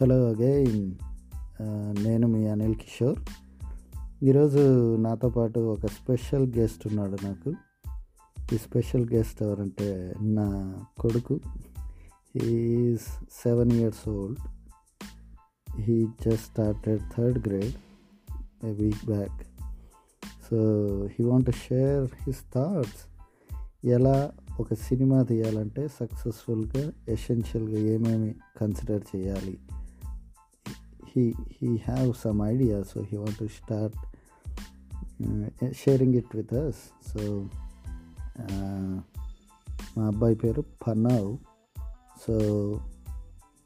Hello again uh, నేను మీ అనిల్ కిషోర్. ఈరోజు నాతో పాటు ఒక స్పెషల్ గెస్ట్ ఉన్నాడు నాకు. ఈ స్పెషల్ గెస్ట్ ఎవరంటే నా కొడుకు. He's seven years old he just started third grade a week back so he want share his thoughts ఎలా ఒక సినిమా తీయాలంటే సక్సెస్ఫుల్గా ఎసెన్షియల్గా ఏమేమి కన్సిడర్ చేయాలి? he he have some ideas, so he want to start uh, sharing it with us. So uh, మా Peru, Panav. So,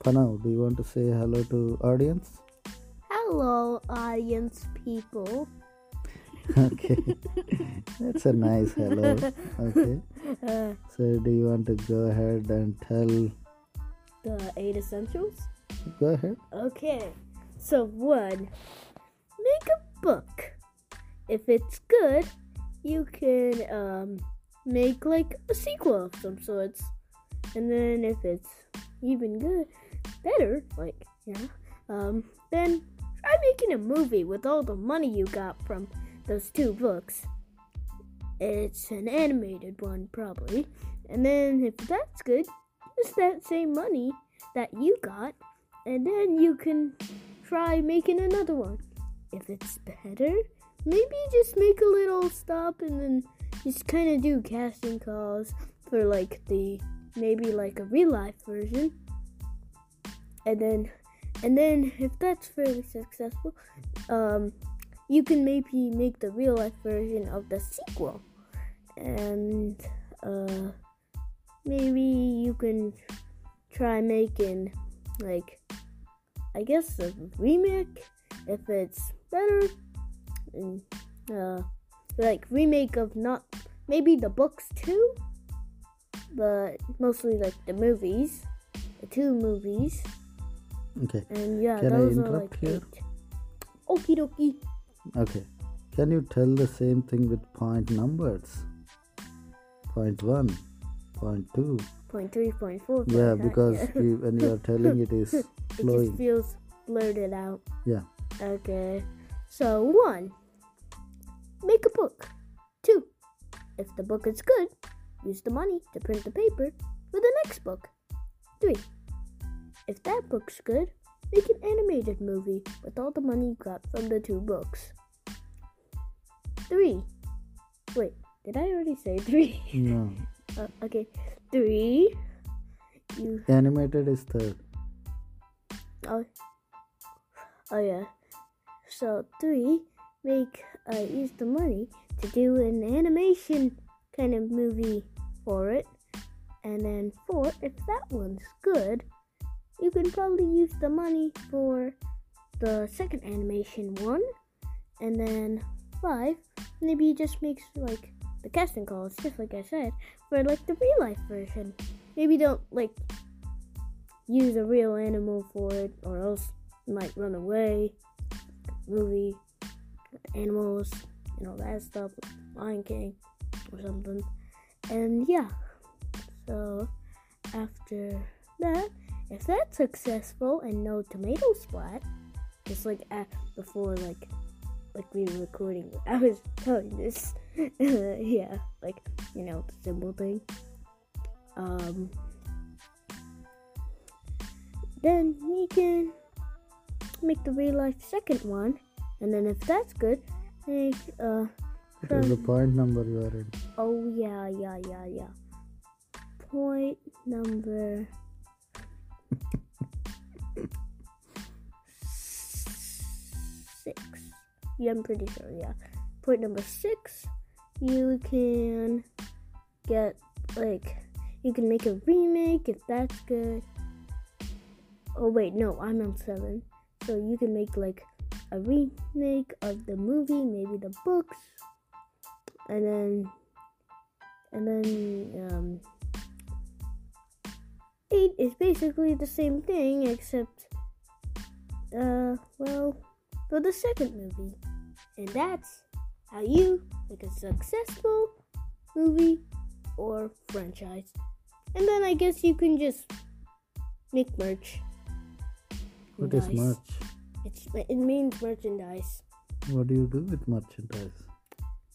Panav, do you want to say hello to audience? Hello, audience people. okay that's a nice hello okay uh. so do you want to go ahead and tell the eight essentials go ahead okay so one, make a book. If it's good, you can um make like a sequel of some sorts. And then if it's even good, better, like yeah, um, then try making a movie with all the money you got from those two books. It's an animated one, probably. And then if that's good, use that same money that you got, and then you can try making another one. If it's better, maybe just make a little stop and then just kind of do casting calls for like the maybe like a real life version. And then and then if that's fairly successful, um you can maybe make the real life version of the sequel. And uh maybe you can try making like I guess a remake if it's better and uh like remake of not maybe the books too but mostly like the movies the two movies Okay. and yeah Can I those are interrupt like here? eight okie dokie Okay. Can you tell the same thing with point numbers? Point one, point two. point three point four Yeah, point because you, when you are telling it is it just feels blurted out Yeah. Okay. So one, make a book. Two, if the book is good, use the money to print the paper for the next book. Three, if that book's good, make an animated movie with all the money you got from the two books. Three. Wait, did I already say three? No. uh, okay. Three. You Animated is third. Oh, oh yeah. So three, make uh, use the money to do an animation kind of movie for it, and then four, if that one's good, you can probably use the money for the second animation one, and then five, maybe you just makes like the casting calls, just like I said, for like the real life version. Maybe don't like use a real animal for it, or else it might run away. Movie, animals, and all that stuff, Lion King, or something. And yeah, so after that, if that's successful and no tomato splat, just like before, like like we were recording, I was telling this, yeah, like you know the symbol thing. Um, then we can make the real life second one, and then if that's good, make uh is the point number you are in? oh yeah yeah yeah yeah point number Yeah, I'm pretty sure. Yeah, point number six. You can get like you can make a remake if that's good. Oh wait, no, I'm on seven. So you can make like a remake of the movie, maybe the books, and then and then um, eight is basically the same thing except uh well for the second movie, and that's how you make a successful movie or franchise. And then I guess you can just make merch What is merch? It's it means merchandise. What do you do with merchandise?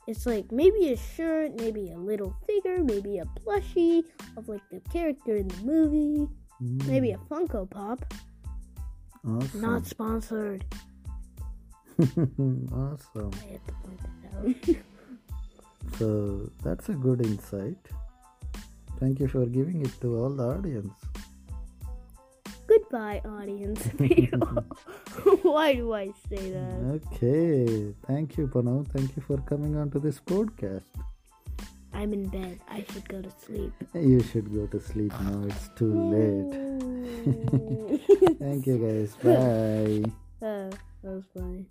It's like maybe a shirt, maybe a little figure, maybe a plushie of like the character in the movie, Mm, maybe a Funko Pop. awesome. Not sponsored. awesome. I have to point that out. So that's a good insight. Thank you for giving it to all the audience. Goodbye, audience. Why do I say that? Okay. Thank you, Panav. Thank you for coming on to this podcast. I'm in bed. I should go to sleep. You should go to sleep now. It's too late. Thank you, guys. Bye. uh, that was funny.